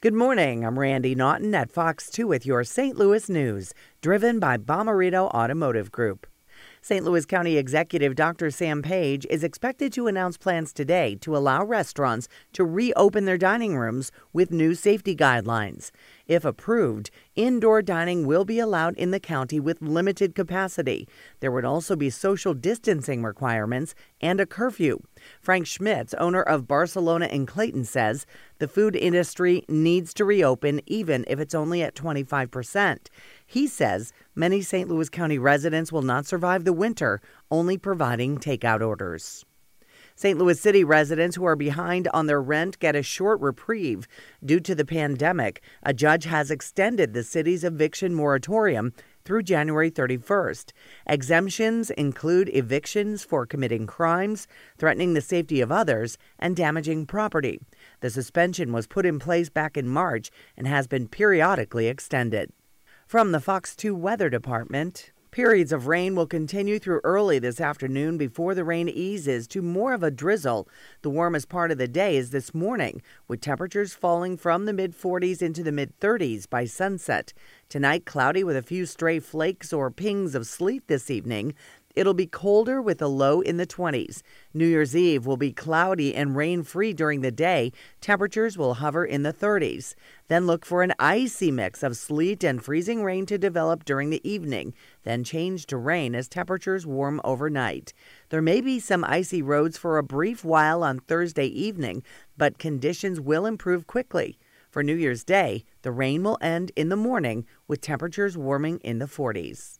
Good morning. I'm Randi Naughton at Fox 2 with your St. Louis news, driven by Bommarito Automotive Group. St. Louis County Executive Dr. Sam Page is expected to announce plans today to allow restaurants to reopen their dining rooms with new safety guidelines. If approved, indoor dining will be allowed in the county with limited capacity. There would also be social distancing requirements and a curfew. Frank Schmitz, owner of Barcelona in Clayton, says the food industry needs to reopen even if it's only at 25%. He says many St. Louis County residents will not survive the winter, only providing takeout orders. St. Louis City residents who are behind on their rent get a short reprieve. Due to the pandemic, a judge has extended the city's eviction moratorium through January 31st. Exemptions include evictions for committing crimes, threatening the safety of others, and damaging property. The suspension was put in place back in March and has been periodically extended. From the Fox 2 Weather Department, Periods of rain will continue through early this afternoon before the rain eases to more of a drizzle. The warmest part of the day is this morning, with temperatures falling from the mid 40s into the mid 30s by sunset. Tonight, cloudy with a few stray flakes or pings of sleet this evening. It'll be colder with a low in the 20s. New Year's Eve will be cloudy and rain free during the day. Temperatures will hover in the 30s. Then look for an icy mix of sleet and freezing rain to develop during the evening, then change to rain as temperatures warm overnight. There may be some icy roads for a brief while on Thursday evening, but conditions will improve quickly. For New Year's Day, the rain will end in the morning with temperatures warming in the 40s.